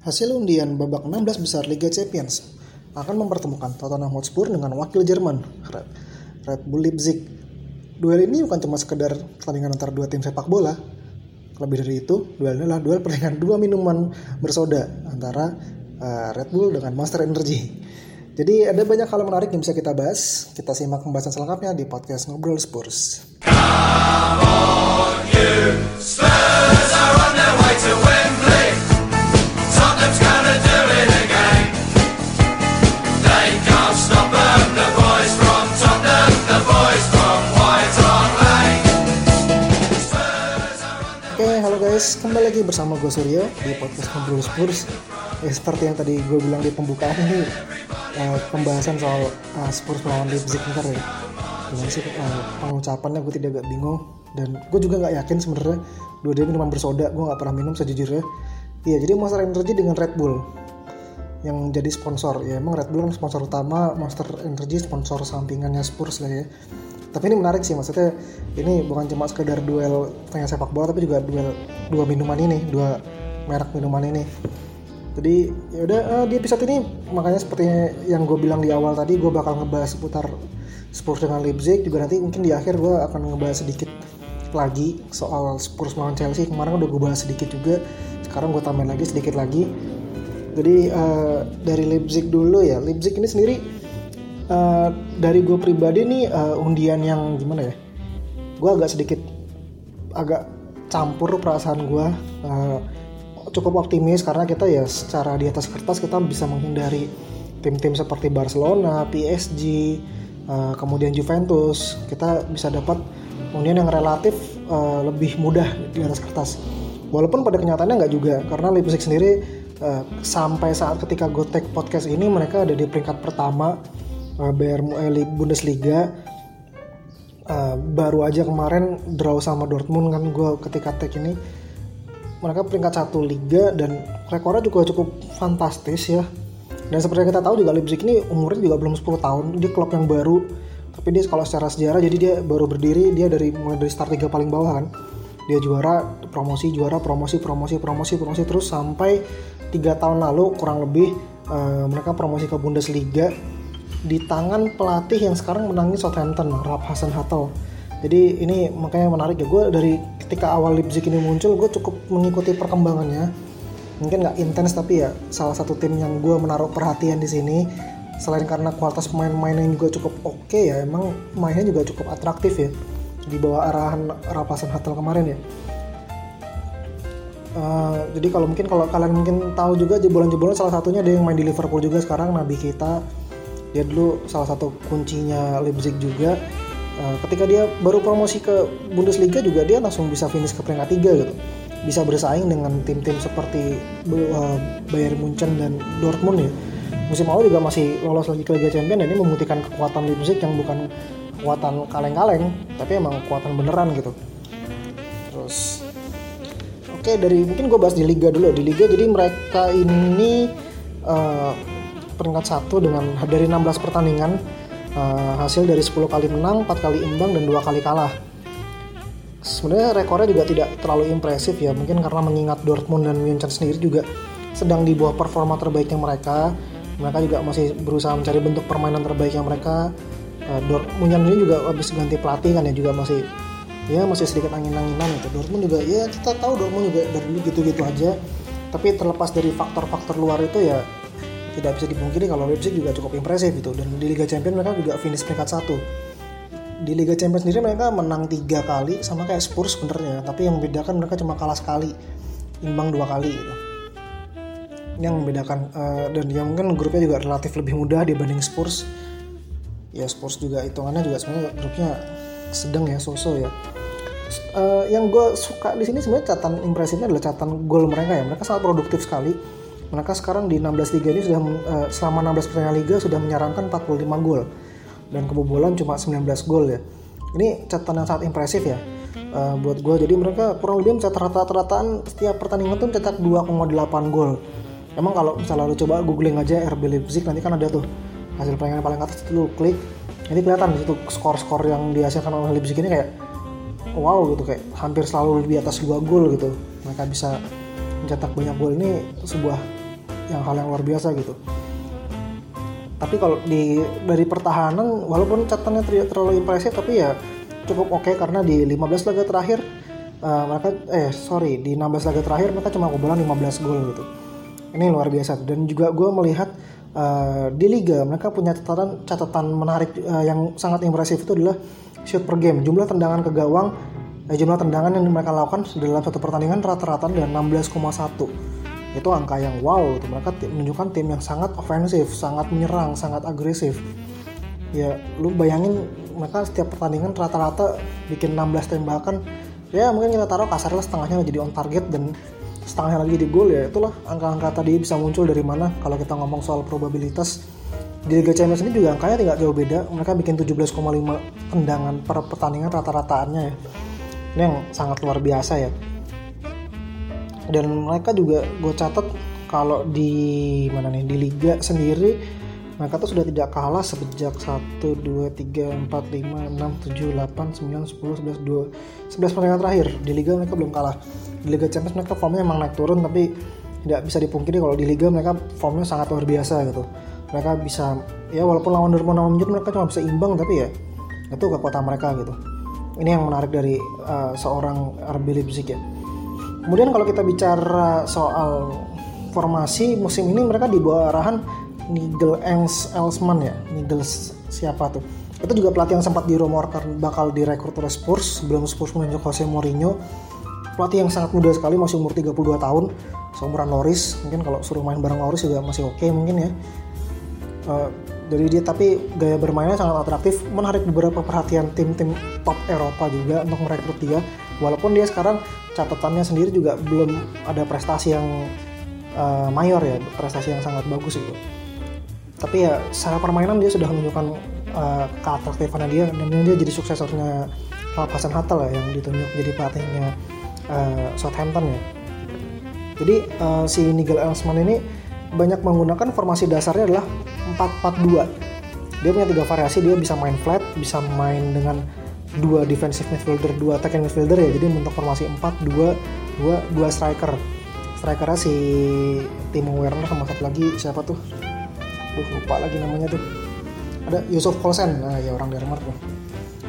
Hasil undian babak 16 besar Liga Champions akan mempertemukan Tottenham Hotspur dengan wakil Jerman, Red, Red Bull Leipzig. Duel ini bukan cuma sekedar pertandingan antara dua tim sepak bola. Lebih dari itu, duel ini adalah duel pertandingan dua minuman bersoda antara uh, Red Bull dengan Monster Energy. Jadi ada banyak hal menarik yang bisa kita bahas. Kita simak pembahasan selengkapnya di podcast Ngobrol Spurs. Come on, you. Spurs kembali lagi bersama gue Suryo di podcast Ngobrol Spurs. Ya, seperti yang tadi gue bilang di pembukaan ini, uh, pembahasan soal uh, Spurs melawan Leipzig ntar ya. Gimana sih uh, pengucapannya gue tidak agak bingung dan gue juga nggak yakin sebenarnya dua dia minuman bersoda gue nggak pernah minum sejujurnya. Iya jadi Monster Energy dengan Red Bull yang jadi sponsor ya emang Red Bull kan sponsor utama Monster Energy sponsor sampingannya Spurs lah ya tapi ini menarik sih maksudnya ini bukan cuma sekedar duel tanya sepak bola tapi juga duel dua minuman ini dua merek minuman ini. Jadi ya udah uh, di episode ini makanya seperti yang gue bilang di awal tadi gue bakal ngebahas seputar Spurs dengan Leipzig. Juga nanti mungkin di akhir gue akan ngebahas sedikit lagi soal Spurs melawan Chelsea. Kemarin udah gue bahas sedikit juga sekarang gue tambahin lagi sedikit lagi. Jadi uh, dari Leipzig dulu ya. Leipzig ini sendiri uh, dari gue pribadi nih uh, undian yang gimana ya? Gue agak sedikit agak campur perasaan gue uh, cukup optimis karena kita ya secara di atas kertas kita bisa menghindari tim-tim seperti Barcelona, PSG, uh, kemudian Juventus. Kita bisa dapat undian yang relatif uh, lebih mudah di atas kertas. Walaupun pada kenyataannya nggak juga karena Leipzig sendiri uh, sampai saat ketika gue take podcast ini mereka ada di peringkat pertama uh, BRM eh, Bundesliga. Uh, baru aja kemarin draw sama Dortmund kan gue ketika take ini. Mereka peringkat satu liga dan rekornya juga cukup fantastis ya. Dan seperti yang kita tahu juga Leipzig ini umurnya juga belum 10 tahun dia klub yang baru. Tapi dia kalau secara sejarah jadi dia baru berdiri dia dari mulai dari start tiga paling bawah kan. Dia juara promosi juara promosi promosi promosi promosi terus sampai tiga tahun lalu kurang lebih uh, mereka promosi ke Bundesliga di tangan pelatih yang sekarang menangis Southampton Ralph Hasan Hatel jadi ini makanya menarik ya. Gue dari ketika awal Leipzig ini muncul gue cukup mengikuti perkembangannya. Mungkin nggak intens tapi ya salah satu tim yang gue menaruh perhatian di sini. Selain karena kualitas pemain-pemainnya juga cukup oke okay ya emang mainnya juga cukup atraktif ya. Di bawah arahan Rapasan Hatel kemarin ya. Uh, jadi kalau mungkin kalau kalian mungkin tahu juga jebolan-jebolan salah satunya dia yang main di Liverpool juga sekarang Nabi kita dia dulu salah satu kuncinya Leipzig juga uh, ketika dia baru promosi ke Bundesliga juga dia langsung bisa finish ke peringkat 3 gitu. Bisa bersaing dengan tim-tim seperti uh, Bayern Munchen dan Dortmund ya. Musim lalu juga masih lolos lagi ke Liga Champions ini membuktikan kekuatan Leipzig yang bukan kekuatan kaleng-kaleng tapi emang kekuatan beneran gitu. Terus oke okay, dari mungkin gue bahas di Liga dulu. Di Liga jadi mereka ini uh, peringkat satu dengan dari 16 pertandingan uh, hasil dari 10 kali menang 4 kali imbang dan dua kali kalah. Sebenarnya rekornya juga tidak terlalu impresif ya mungkin karena mengingat Dortmund dan Munchen sendiri juga sedang di bawah performa terbaiknya mereka. Mereka juga masih berusaha mencari bentuk permainan terbaiknya mereka. Uh, Dortmund ini juga habis ganti pelatih kan ya juga masih ya masih sedikit angin-anginan gitu. Dortmund juga ya kita tahu Dortmund juga dari dulu gitu-gitu aja. Tapi terlepas dari faktor-faktor luar itu ya tidak bisa dipungkiri kalau Leipzig juga cukup impresif gitu. Dan di Liga Champions mereka juga finish peringkat satu. Di Liga Champions sendiri mereka menang tiga kali sama kayak Spurs sebenarnya. Tapi yang membedakan mereka cuma kalah sekali imbang dua kali gitu. Yang membedakan uh, dan yang mungkin grupnya juga relatif lebih mudah dibanding Spurs. Ya Spurs juga hitungannya juga sebenarnya grupnya sedang ya so-so ya. Uh, yang gue suka di sini sebenarnya catatan impresifnya adalah catatan gol mereka ya. Mereka sangat produktif sekali mereka sekarang di 16 liga ini sudah uh, selama 16 pertandingan liga sudah menyarankan 45 gol. Dan kebobolan cuma 19 gol ya. Ini catatan yang sangat impresif ya uh, buat gue jadi mereka kurang lebih mencetak rata-rataan setiap pertandingan tuh mencetak 2,8 gol. Emang kalau misalnya lu coba googling aja RB Leipzig nanti kan ada tuh hasil pertandingan paling atas itu lu klik ini kelihatan di situ skor-skor yang dihasilkan oleh Leipzig ini kayak wow gitu kayak hampir selalu di atas 2 gol gitu. Mereka bisa mencetak banyak gol. Ini sebuah yang hal yang luar biasa gitu. Tapi kalau di dari pertahanan walaupun catatannya tidak terlalu impresif tapi ya cukup oke okay, karena di 15 laga terakhir uh, mereka eh sorry di 16 laga terakhir mereka cuma kebobolan 15 gol gitu. Ini luar biasa. Dan juga gue melihat uh, di liga mereka punya catatan catatan menarik uh, yang sangat impresif itu adalah shoot per game. Jumlah tendangan ke gawang eh, jumlah tendangan yang mereka lakukan dalam satu pertandingan rata-rata dan 16,1 itu angka yang wow itu mereka menunjukkan tim yang sangat ofensif sangat menyerang sangat agresif. Ya lu bayangin mereka setiap pertandingan rata-rata bikin 16 tembakan ya mungkin kita taruh kasarnya setengahnya jadi on target dan setengahnya lagi di gol ya itulah angka-angka tadi bisa muncul dari mana kalau kita ngomong soal probabilitas. Di Liga Champions ini juga angkanya tidak jauh beda. Mereka bikin 17,5 tendangan per pertandingan rata-rataannya ya. Ini yang sangat luar biasa ya dan mereka juga gue catat kalau di mana nih di liga sendiri mereka tuh sudah tidak kalah sejak 1 2 3 4 5 6 7 8 9 10 11 2 11 pertandingan terakhir. Di liga mereka belum kalah. Di liga Champions mereka formnya emang naik turun tapi tidak bisa dipungkiri kalau di liga mereka formnya sangat luar biasa gitu. Mereka bisa ya walaupun lawan Dortmund lawan Munchen mereka cuma bisa imbang tapi ya itu kekuatan mereka gitu. Ini yang menarik dari uh, seorang RB Leipzig ya Kemudian kalau kita bicara soal formasi musim ini mereka di bawah arahan Nigel Engs Elsman ya. Nigel siapa tuh? Itu juga pelatih yang sempat dirumorkan bakal direkrut oleh Spurs sebelum Spurs menunjuk Jose Mourinho. Pelatih yang sangat muda sekali masih umur 32 tahun, seumuran Loris. Mungkin kalau suruh main bareng Loris juga masih oke okay, mungkin ya. Uh, dari dia tapi gaya bermainnya sangat atraktif, menarik beberapa perhatian tim-tim top Eropa juga untuk merekrut dia. Walaupun dia sekarang catatannya sendiri juga belum ada prestasi yang uh, mayor ya prestasi yang sangat bagus itu tapi ya secara permainan dia sudah menunjukkan uh, keatraktifannya dia dan dia jadi suksesornya Ralph Hasenhuttl ya yang ditunjuk jadi pelatihnya uh, Southampton ya. Jadi uh, si Nigel Elsman ini banyak menggunakan formasi dasarnya adalah 4-4-2 dia punya tiga variasi dia bisa main flat bisa main dengan dua defensive midfielder, dua attacking midfielder ya. Jadi bentuk formasi 4 2 2 2 striker. Strikernya si Timo Werner sama satu lagi siapa tuh? Duh, lupa lagi namanya tuh. Ada Yusuf Kolsen. Nah, ya orang Denmark tuh.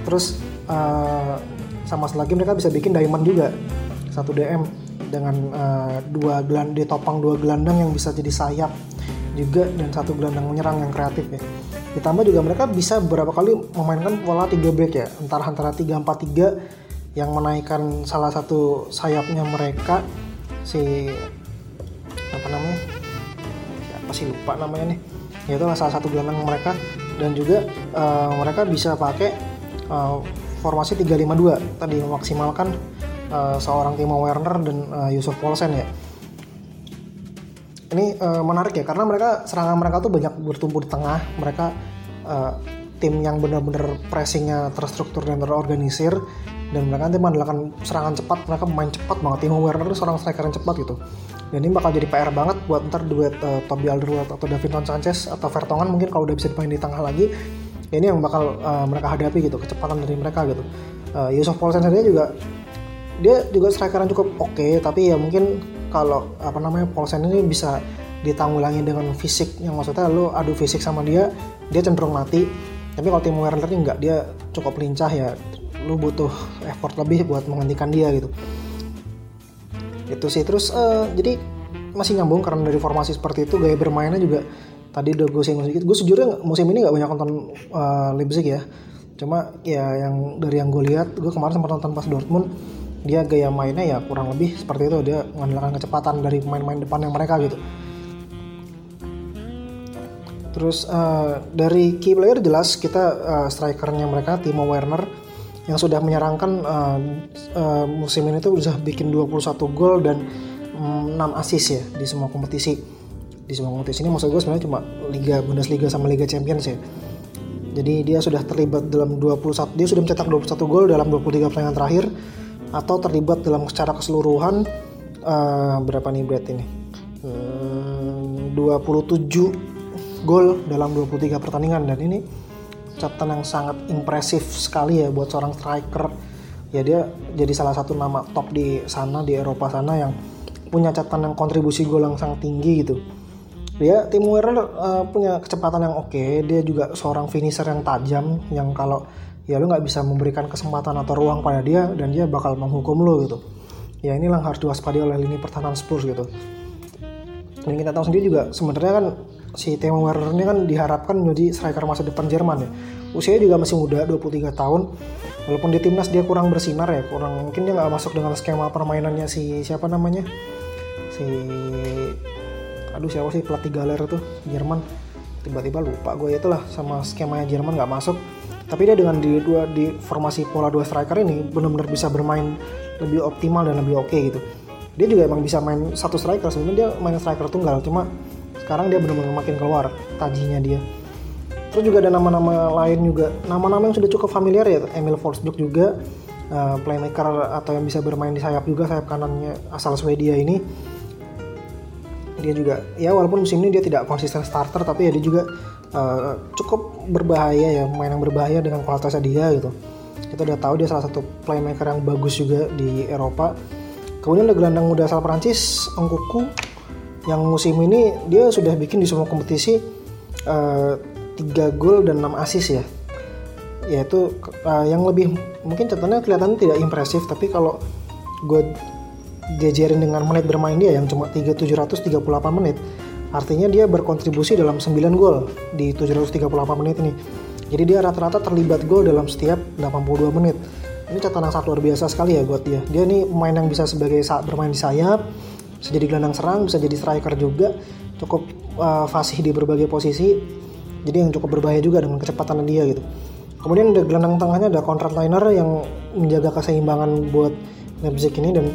Terus uh, sama lagi mereka bisa bikin diamond juga. Satu DM dengan uh, dua gelandang ditopang dua gelandang yang bisa jadi sayap juga dan satu gelandang menyerang yang kreatif ya ditambah juga mereka bisa beberapa kali memainkan pola 3 back ya. Antara antara 3 4 3 yang menaikkan salah satu sayapnya mereka. Si apa namanya? Siapa sih? Lupa namanya nih. Ya itu salah satu gelandang mereka. Dan juga uh, mereka bisa pakai uh, formasi 352 tadi memaksimalkan uh, seorang Timo Werner dan uh, Yusuf Paulsen ya ini uh, menarik ya karena mereka serangan mereka tuh banyak bertumbuh di tengah. Mereka uh, tim yang benar-benar pressingnya terstruktur dan terorganisir. Dan mereka nanti mengandalkan serangan cepat mereka main cepat banget. Timo Werner itu seorang striker yang cepat gitu. Dan ini bakal jadi PR banget buat ntar duet uh, Toby Alderweireld atau Davinson Sanchez atau Vertonghen mungkin kalau udah bisa dimain di tengah lagi. Ya ini yang bakal uh, mereka hadapi gitu kecepatan dari mereka gitu. Uh, Yusuf Paulsen sendiri juga dia juga striker yang cukup oke okay, tapi ya mungkin kalau apa namanya Paulsen ini bisa ditanggulangi dengan fisik yang maksudnya lo adu fisik sama dia dia cenderung mati. Tapi kalau Timo Werner ini enggak dia cukup lincah ya. Lu butuh effort lebih buat menghentikan dia gitu. Itu sih. Terus uh, jadi masih nyambung karena dari formasi seperti itu gaya bermainnya juga tadi udah gue singgung sedikit. Gue sejujurnya musim ini nggak banyak nonton uh, Leipzig ya. Cuma ya yang dari yang gue lihat gue kemarin sempat nonton pas Dortmund dia gaya mainnya ya kurang lebih seperti itu. Dia mengandalkan kecepatan dari pemain-pemain depan yang mereka gitu. Terus uh, dari key player jelas kita uh, strikernya mereka Timo Werner yang sudah menyerangkan uh, uh, musim ini tuh sudah bikin 21 gol dan um, mm, 6 assist ya di semua kompetisi. Di semua kompetisi ini maksud gue sebenarnya cuma Liga Bundesliga sama Liga Champions ya. Jadi dia sudah terlibat dalam 21 dia sudah mencetak 21 gol dalam 23 pertandingan terakhir atau terlibat dalam secara keseluruhan uh, berapa nih berat ini? Hmm, 27 gol dalam 23 pertandingan. Dan ini catatan yang sangat impresif sekali ya buat seorang striker. Ya dia jadi salah satu nama top di sana di Eropa sana yang punya catatan yang kontribusi gol yang sangat tinggi gitu. Dia Tim Werner uh, punya kecepatan yang oke. Okay. dia juga seorang finisher yang tajam yang kalau ya lu nggak bisa memberikan kesempatan atau ruang pada dia dan dia bakal menghukum lo gitu. Ya inilah yang harus diwaspadai oleh lini pertahanan Spurs gitu. Dan kita tahu sendiri juga sebenarnya kan si Timo Werner ini kan diharapkan menjadi striker masa depan Jerman ya. Usianya juga masih muda 23 tahun. Walaupun di timnas dia kurang bersinar ya. Kurang mungkin dia nggak masuk dengan skema permainannya si siapa namanya? Si aduh siapa sih? Pelatih galer tuh Jerman. Tiba-tiba lupa gue itulah sama skemanya Jerman nggak masuk tapi dia dengan di dua di formasi pola dua striker ini benar-benar bisa bermain lebih optimal dan lebih oke okay gitu. Dia juga emang bisa main satu striker sebenarnya dia main striker tunggal cuma sekarang dia benar-benar makin keluar tajinya dia. Terus juga ada nama-nama lain juga. Nama-nama yang sudah cukup familiar ya Emil Forsberg juga uh, playmaker atau yang bisa bermain di sayap juga sayap kanannya asal Swedia ini. Dia juga ya walaupun musim ini dia tidak konsisten starter tapi ya dia juga uh, cukup berbahaya ya main yang berbahaya dengan kualitasnya dia gitu. Kita udah tahu dia salah satu playmaker yang bagus juga di Eropa. Kemudian ada gelandang muda asal Prancis Engkuku yang musim ini dia sudah bikin di semua kompetisi uh, eh, 3 gol dan 6 assist ya. Yaitu uh, yang lebih mungkin catatannya kelihatan tidak impresif tapi kalau gue jajarin dengan menit bermain dia yang cuma 3738 menit Artinya dia berkontribusi dalam 9 gol di 738 menit ini. Jadi dia rata-rata terlibat gol dalam setiap 82 menit. Ini catatan yang sangat luar biasa sekali ya buat dia. Dia ini pemain yang bisa sebagai saat bermain di sayap, bisa jadi gelandang serang, bisa jadi striker juga, cukup uh, fasih di berbagai posisi. Jadi yang cukup berbahaya juga dengan kecepatan dia gitu. Kemudian ada gelandang tengahnya ada contract liner yang menjaga keseimbangan buat Leipzig ini dan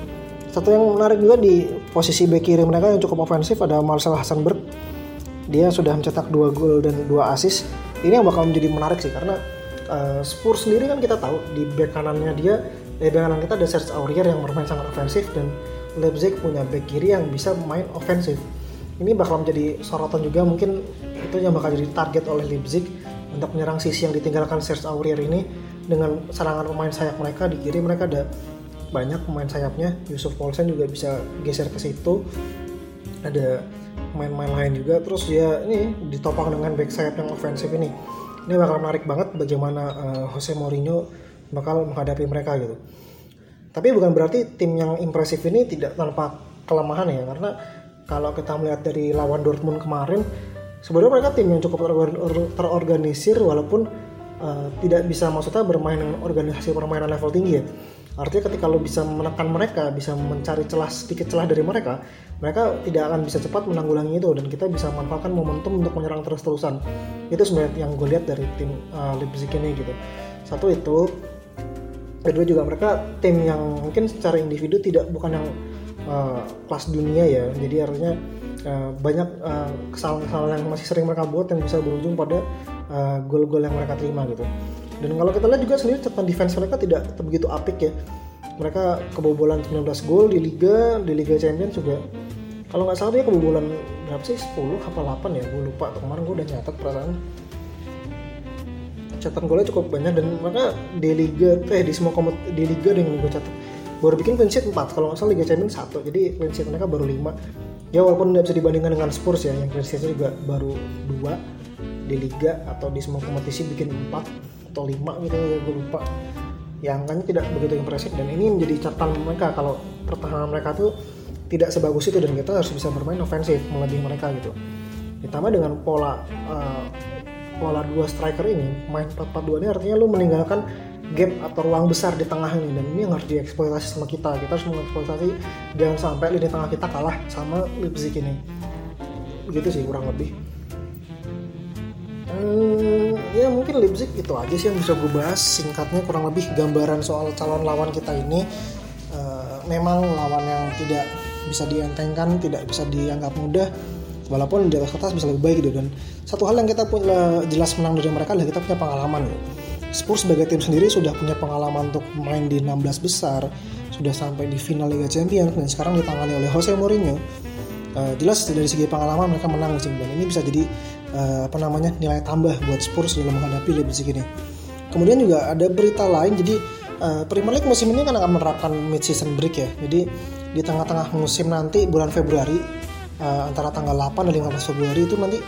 satu yang menarik juga di posisi bek kiri mereka yang cukup ofensif ada Marcel Hasenberg. Dia sudah mencetak dua gol dan dua assist. Ini yang bakal menjadi menarik sih karena uh, Spurs sendiri kan kita tahu di bek kanannya dia, eh bek kanan kita ada Serge Aurier yang bermain sangat ofensif dan Leipzig punya bek kiri yang bisa main ofensif. Ini bakal menjadi sorotan juga mungkin itu yang bakal jadi target oleh Leipzig untuk menyerang sisi yang ditinggalkan Serge Aurier ini dengan serangan pemain sayap mereka di kiri mereka ada banyak pemain sayapnya. Yusuf Paulsen juga bisa geser ke situ. Ada main-main lain juga. Terus dia ini ditopang dengan back sayap yang ofensif ini. Ini bakal menarik banget bagaimana uh, Jose Mourinho bakal menghadapi mereka gitu. Tapi bukan berarti tim yang impresif ini tidak tanpa kelemahan ya. Karena kalau kita melihat dari lawan Dortmund kemarin sebenarnya mereka tim yang cukup terorganisir walaupun uh, tidak bisa maksudnya bermain dengan organisasi permainan level tinggi ya Artinya ketika lo bisa menekan mereka, bisa mencari celah sedikit celah dari mereka, mereka tidak akan bisa cepat menanggulangi itu dan kita bisa manfaatkan momentum untuk menyerang terus-terusan. Itu sebenarnya yang gue lihat dari tim uh, Leipzig ini gitu. Satu itu, kedua juga mereka tim yang mungkin secara individu tidak bukan yang uh, kelas dunia ya. Jadi artinya uh, banyak uh, kesalahan-kesalahan yang masih sering mereka buat yang bisa berujung pada uh, gol-gol yang mereka terima gitu dan kalau kita lihat juga sendiri catatan defense mereka tidak begitu apik ya. Mereka kebobolan 19 gol di liga di liga champions juga. Kalau nggak salah dia kebobolan berapa sih? 10 apa 8 ya? Gue lupa. Kemarin gue udah nyatet perasaan. Catatan golnya cukup banyak dan mereka di liga eh di semua komut di liga dengan gue catat. Baru bikin clean sheet 4 kalau nggak salah liga champions 1 jadi clean sheet mereka baru 5 ya walaupun nggak bisa dibandingkan dengan Spurs ya. Yang clean sheetnya juga baru 2 di liga atau di semua kompetisi bikin 4 atau 5 gitu gue lupa. Ya angkanya tidak begitu impresif dan ini menjadi catatan mereka kalau pertahanan mereka tuh tidak sebagus itu dan kita harus bisa bermain ofensif melebihi mereka gitu. Ditambah dengan pola uh, pola dua striker ini main 4-4-2 ini artinya lu meninggalkan gap atau ruang besar di tengah ini dan ini yang harus dieksploitasi sama kita. Kita harus mengeksploitasi jangan sampai lini tengah kita kalah sama Leipzig ini. Begitu sih kurang lebih. Hmm, ya mungkin Leipzig itu aja sih yang bisa gue bahas. Singkatnya kurang lebih gambaran soal calon lawan kita ini uh, memang lawan yang tidak bisa dientengkan tidak bisa dianggap mudah walaupun di atas kertas bisa lebih baik gitu dan satu hal yang kita punya jelas menang dari mereka adalah kita punya pengalaman. Gitu. Spurs sebagai tim sendiri sudah punya pengalaman untuk main di 16 besar sudah sampai di final Liga Champions dan sekarang ditangani oleh Jose Mourinho. Uh, jelas dari segi pengalaman mereka menang musim dan ini bisa jadi uh, apa namanya nilai tambah buat Spurs dalam menghadapi Leipzig ini. Kemudian juga ada berita lain jadi uh, Premier League musim ini kan akan menerapkan mid season break ya. Jadi di tengah-tengah musim nanti bulan Februari uh, antara tanggal 8 dan 15 Februari itu nanti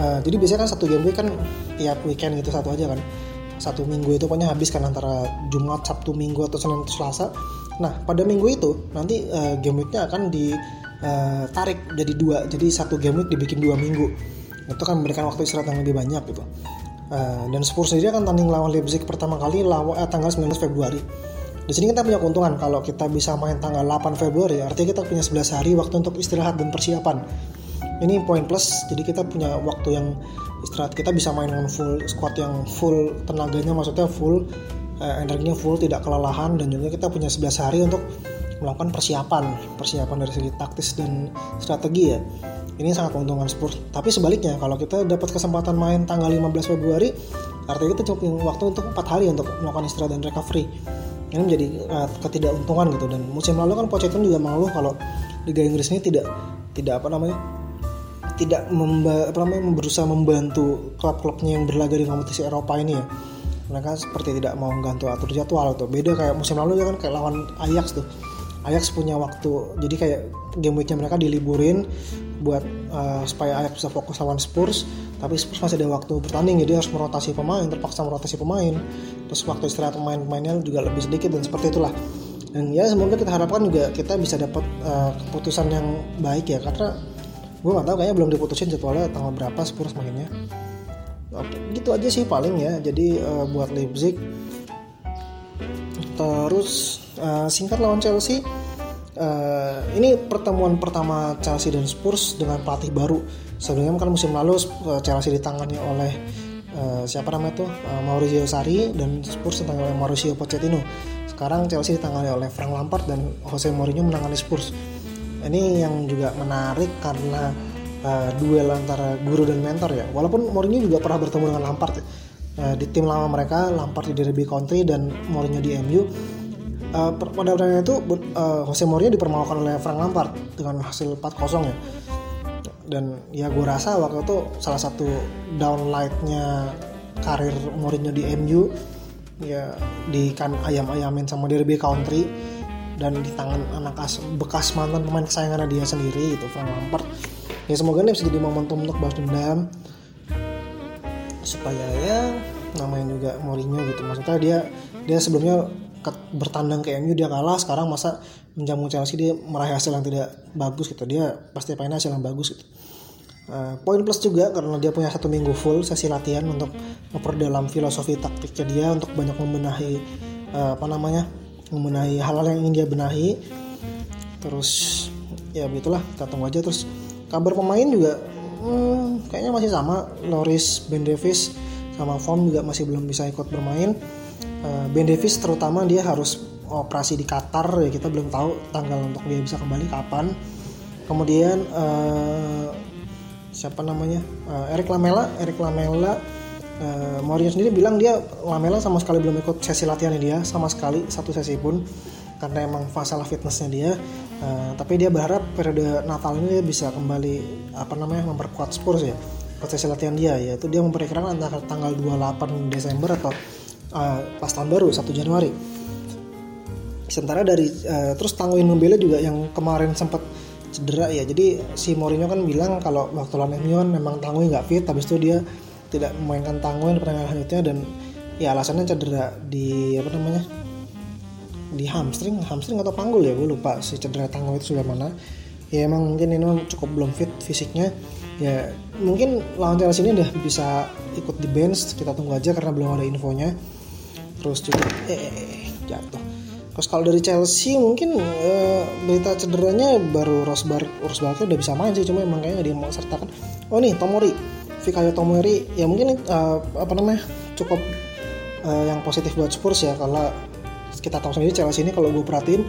uh, jadi biasanya kan satu game week kan tiap weekend gitu satu aja kan satu minggu itu pokoknya habis kan antara Jumat, Sabtu, Minggu atau Senin atau Selasa. Nah pada minggu itu nanti uh, game weeknya akan ditarik uh, jadi dua, jadi satu game week dibikin dua minggu. Itu kan memberikan waktu istirahat yang lebih banyak gitu. Uh, dan Spurs sendiri akan tanding lawan Leipzig pertama kali lawan eh, tanggal 19 Februari. Di sini kita punya keuntungan kalau kita bisa main tanggal 8 Februari, artinya kita punya 11 hari waktu untuk istirahat dan persiapan ini poin plus jadi kita punya waktu yang istirahat kita bisa main dengan full squad yang full tenaganya maksudnya full eh, energinya full tidak kelelahan dan juga kita punya 11 hari untuk melakukan persiapan persiapan dari segi taktis dan strategi ya. Ini sangat keuntungan Spurs tapi sebaliknya kalau kita dapat kesempatan main tanggal 15 Februari artinya kita cukup waktu untuk empat hari untuk melakukan istirahat dan recovery. Ini menjadi uh, ketidakuntungan gitu. Dan musim lalu kan Pochettino juga mengeluh kalau Liga Inggris ini tidak tidak apa namanya tidak memba, apa namanya berusaha membantu klub-klubnya yang berlaga di kompetisi Eropa ini ya. Mereka seperti tidak mau mengganti atur jadwal tuh beda kayak musim lalu ya kan kayak lawan Ajax tuh Ajax punya waktu jadi kayak game weeknya mereka diliburin buat uh, supaya Ajax bisa fokus lawan Spurs tapi Spurs masih ada waktu bertanding jadi harus merotasi pemain terpaksa merotasi pemain. Terus waktu istirahat pemain-pemainnya juga lebih sedikit dan seperti itulah. Dan ya semoga kita harapkan juga kita bisa dapat uh, keputusan yang baik ya karena gue gak tahu kayaknya belum diputusin jadwalnya tanggal berapa Spurs mainnya. Oke gitu aja sih paling ya. Jadi uh, buat Leipzig. Terus uh, singkat lawan Chelsea uh, ini pertemuan pertama Chelsea dan Spurs dengan pelatih baru. Sebelumnya kan musim lalu Chelsea ditangani oleh uh, siapa namanya tuh? Uh, Maurizio Sarri dan Spurs ditangani oleh Mauricio Pochettino. Sekarang Chelsea ditangani oleh Frank Lampard dan Jose Mourinho menangani Spurs. Ini yang juga menarik karena uh, duel antara guru dan mentor ya. Walaupun Mourinho juga pernah bertemu dengan Lampard uh, di tim lama mereka Lampard di Derby County dan Mourinho di MU uh, pada pertandingan itu uh, Jose Mourinho dipermalukan oleh Frank Lampard dengan hasil 4-0 ya. Dan ya gue rasa waktu itu salah satu downlightnya karir Mourinho di MU ya di kan ayam-ayamin sama Derby Country dan di tangan anak as bekas mantan pemain kesayangan dia sendiri itu Frank Lampard. Ya semoga ini bisa jadi momentum untuk balas dendam supaya ya namanya juga Mourinho gitu. Maksudnya dia dia sebelumnya bertandang ke MU dia kalah sekarang masa menjamu Chelsea dia meraih hasil yang tidak bagus gitu. Dia pasti pengen hasil yang bagus gitu. Uh, poin plus juga karena dia punya satu minggu full sesi latihan untuk memperdalam filosofi taktiknya dia untuk banyak membenahi uh, apa namanya membenahi hal-hal yang ingin dia benahi. Terus ya begitulah kita tunggu aja. Terus kabar pemain juga hmm, kayaknya masih sama. Loris Ben Davis sama Form juga masih belum bisa ikut bermain uh, Ben Davis terutama dia harus operasi di Qatar ya kita belum tahu tanggal untuk dia bisa kembali kapan. Kemudian uh, siapa namanya? Uh, Eric Lamela Eric Lamela uh, Mourinho sendiri bilang dia Lamela sama sekali belum ikut sesi latihannya dia sama sekali satu sesi pun karena emang masalah fitnessnya dia. Uh, tapi dia berharap periode Natal ini dia bisa kembali apa namanya memperkuat Spurs ya sesi latihan dia yaitu dia memperkirakan antara tanggal 28 Desember atau uh, pas tahun baru 1 Januari. Sementara dari uh, terus Tanguin Membele juga yang kemarin sempat cedera ya. Jadi si Mourinho kan bilang kalau waktu lawan MU kan memang Tanguin nggak fit habis itu dia tidak memainkan Tanguin pertandingan selanjutnya dan ya alasannya cedera di apa namanya di hamstring hamstring atau panggul ya gue lupa si cedera Tanguin itu sudah mana. Ya emang mungkin ini cukup belum fit fisiknya. Ya mungkin lawan Chelsea ini udah bisa ikut di bench kita tunggu aja karena belum ada infonya terus juga eh, eh, eh jatuh. Terus kalau dari Chelsea mungkin eh, berita cederanya baru Rosbar Rosbar udah bisa main sih cuma emang kayaknya dia mau sertakan oh nih Tomori. Fikayo Tomori ya mungkin uh, apa namanya cukup uh, yang positif buat Spurs ya kalau kita tahu sendiri Chelsea ini kalau gue perhatiin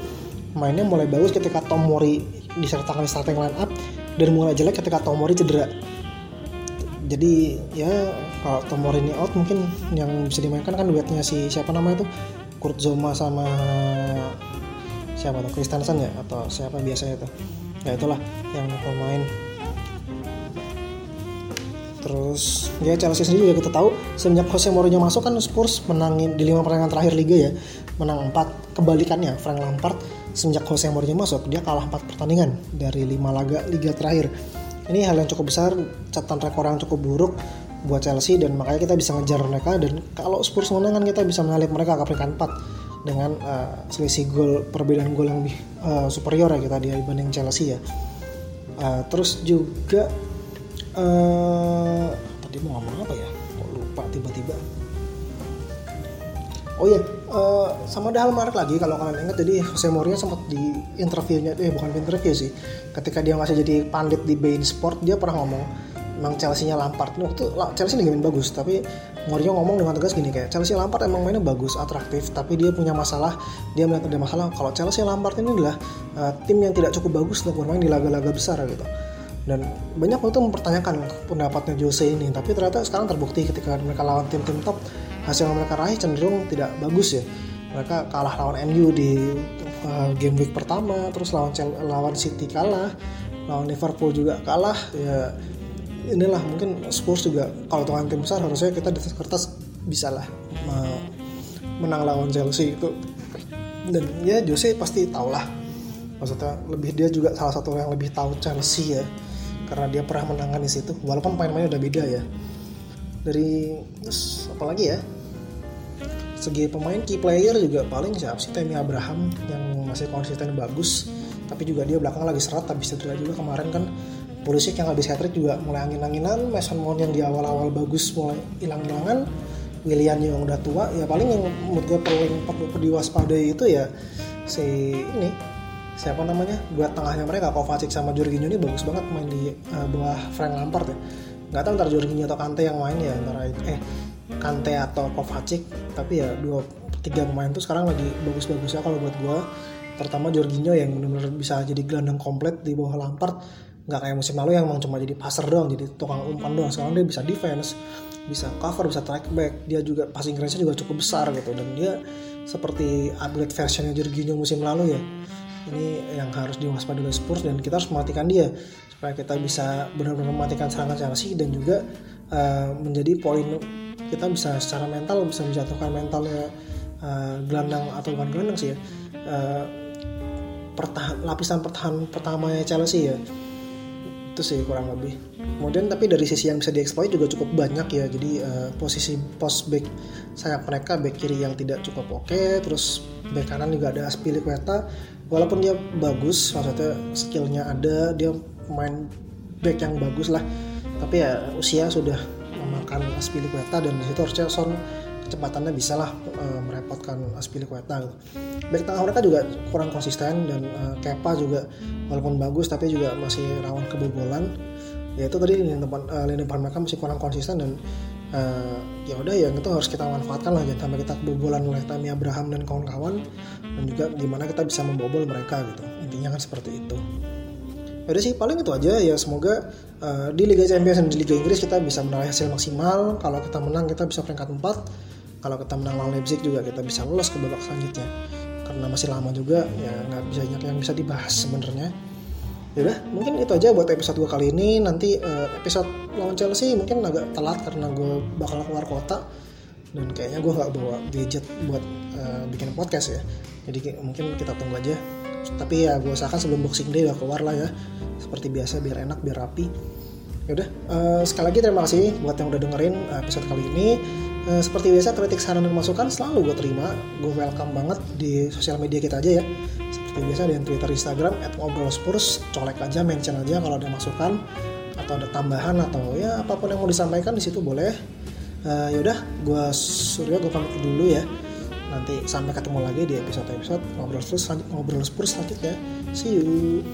mainnya mulai bagus ketika Tomori disertakan di starting line up dan mulai jelek ketika Tomori cedera jadi ya kalau Tomori ini out mungkin yang bisa dimainkan kan duetnya si siapa namanya itu? Kurt Zoma sama siapa tuh? Kristensen ya? Atau siapa biasanya itu ya itulah yang pemain. Terus ya Chelsea sendiri juga kita tahu semenjak Jose Mourinho masuk kan Spurs menangin di lima pertandingan terakhir liga ya menang 4 kebalikannya Frank Lampard. Semenjak Jose Mourinho masuk dia kalah 4 pertandingan dari 5 laga liga terakhir ini hal yang cukup besar catatan rekor yang cukup buruk buat Chelsea dan makanya kita bisa ngejar mereka dan kalau Spurs menang kan kita bisa menyalip mereka ke peringkat 4 dengan uh, selisih gol perbedaan gol yang lebih uh, superior ya kita dibanding Chelsea ya. Uh, terus juga uh, tadi mau ngomong apa ya? Kok lupa tiba-tiba. Oh iya uh, sama ada hal menarik lagi kalau kalian ingat. Jadi Jose Mourinho sempat di interviewnya eh bukan interview sih. Ketika dia masih jadi pandit di Bein Sport dia pernah ngomong emang Chelsea-nya Lampard. Waktu Chelsea main bagus tapi Mourinho ngomong dengan tegas gini kayak Chelsea Lampard emang mainnya bagus atraktif tapi dia punya masalah dia melihat ada masalah. Kalau Chelsea Lampard ini adalah uh, tim yang tidak cukup bagus untuk bermain di laga-laga besar gitu. Dan banyak waktu mempertanyakan pendapatnya Jose ini tapi ternyata sekarang terbukti ketika mereka lawan tim-tim top hasil yang mereka raih cenderung tidak bagus ya. Mereka kalah lawan MU di uh, game week pertama terus lawan lawan City kalah lawan Liverpool juga kalah ya inilah mungkin Spurs juga kalau tuan tim besar harusnya kita di atas kertas bisa lah menang lawan Chelsea itu. Dan ya Jose pasti tau lah maksudnya lebih dia juga salah satu yang lebih tahu Chelsea ya karena dia pernah menangkan di situ walaupun pemain-pemainnya udah beda ya. Dari terus apalagi ya segi pemain key player juga paling siapa sih? Temi Abraham yang masih konsisten bagus tapi juga dia belakang lagi serat tapi cedera juga kemarin kan polisi yang habis hat juga mulai angin-anginan Mason Mount yang di awal-awal bagus mulai hilang-hilangan William yang udah tua ya paling yang menurut gue paling perlu diwaspadai itu ya si ini siapa namanya? Buat tengahnya mereka Kovacic sama Jorginho ini bagus banget main di uh, bawah Frank Lampard ya. Nggak tahu ntar Jorginho atau Kante yang main ya antara eh Kante atau Kovacic tapi ya dua tiga pemain tuh sekarang lagi bagus-bagusnya kalau buat gue terutama Jorginho yang benar-benar bisa jadi gelandang komplit di bawah Lampard. Nggak kayak musim lalu yang emang cuma jadi passer doang jadi tukang umpan doang. Sekarang dia bisa defense bisa cover bisa track back. Dia juga passing range juga cukup besar gitu. Dan dia seperti upgrade versionnya Jorginho musim lalu ya. Ini yang harus diwaspadai oleh Spurs dan kita harus mematikan dia. Supaya kita bisa benar-benar mematikan serangan Chelsea dan juga uh, menjadi poin kita bisa secara mental bisa menjatuhkan mentalnya uh, gelandang atau bukan gelandang sih ya. Uh, pertahan, lapisan pertahan pertamanya Chelsea ya. Itu sih kurang lebih. Kemudian tapi dari sisi yang bisa dieksploit juga cukup banyak ya. Jadi uh, posisi post back sayap mereka back kiri yang tidak cukup oke okay, terus back kanan juga ada Aspilicueta. Walaupun dia bagus maksudnya skillnya ada dia main back yang bagus lah. Tapi ya usia sudah memakan Aspilicueta dan di situ harusnya Son kecepatannya bisa lah e, merepotkan Aspilicueta gitu. Back tengah mereka juga kurang konsisten dan e, Kepa juga walaupun bagus tapi juga masih rawan kebobolan. Ya itu tadi lini depan, e, lini depan mereka masih kurang konsisten dan uh, ya udah ya itu harus kita manfaatkan lah jangan sampai kita kebobolan oleh Tammy Abraham dan kawan-kawan dan juga gimana kita bisa membobol mereka gitu intinya kan seperti itu udah sih paling itu aja ya. Semoga uh, di Liga Champions dan di Liga Inggris kita bisa meraih hasil maksimal. Kalau kita menang kita bisa peringkat 4 kalau kita menang lawan Leipzig juga kita bisa lolos ke babak selanjutnya. Karena masih lama juga ya nggak bisa banyak yang bisa dibahas sebenarnya. Ya udah mungkin itu aja buat episode gue kali ini. Nanti uh, episode lawan Chelsea mungkin agak telat karena gue bakal keluar kota. Dan kayaknya gue nggak bawa gadget buat uh, bikin podcast ya. Jadi mungkin kita tunggu aja tapi ya gue usahakan sebelum boxing day udah keluar lah ya. Seperti biasa biar enak biar rapi. Yaudah uh, sekali lagi terima kasih buat yang udah dengerin episode kali ini. Uh, seperti biasa kritik saran dan masukan selalu gue terima. Gue welcome banget di sosial media kita aja ya. Seperti biasa di Twitter Instagram at ngobrol spurs colek aja mention aja kalau ada masukan atau ada tambahan atau ya apa pun yang mau disampaikan di situ boleh. Uh, yaudah gue Suryo gue pamit dulu ya nanti sampai ketemu lagi di episode-episode ngobrol terus ngobrol spurs selanjutnya. See you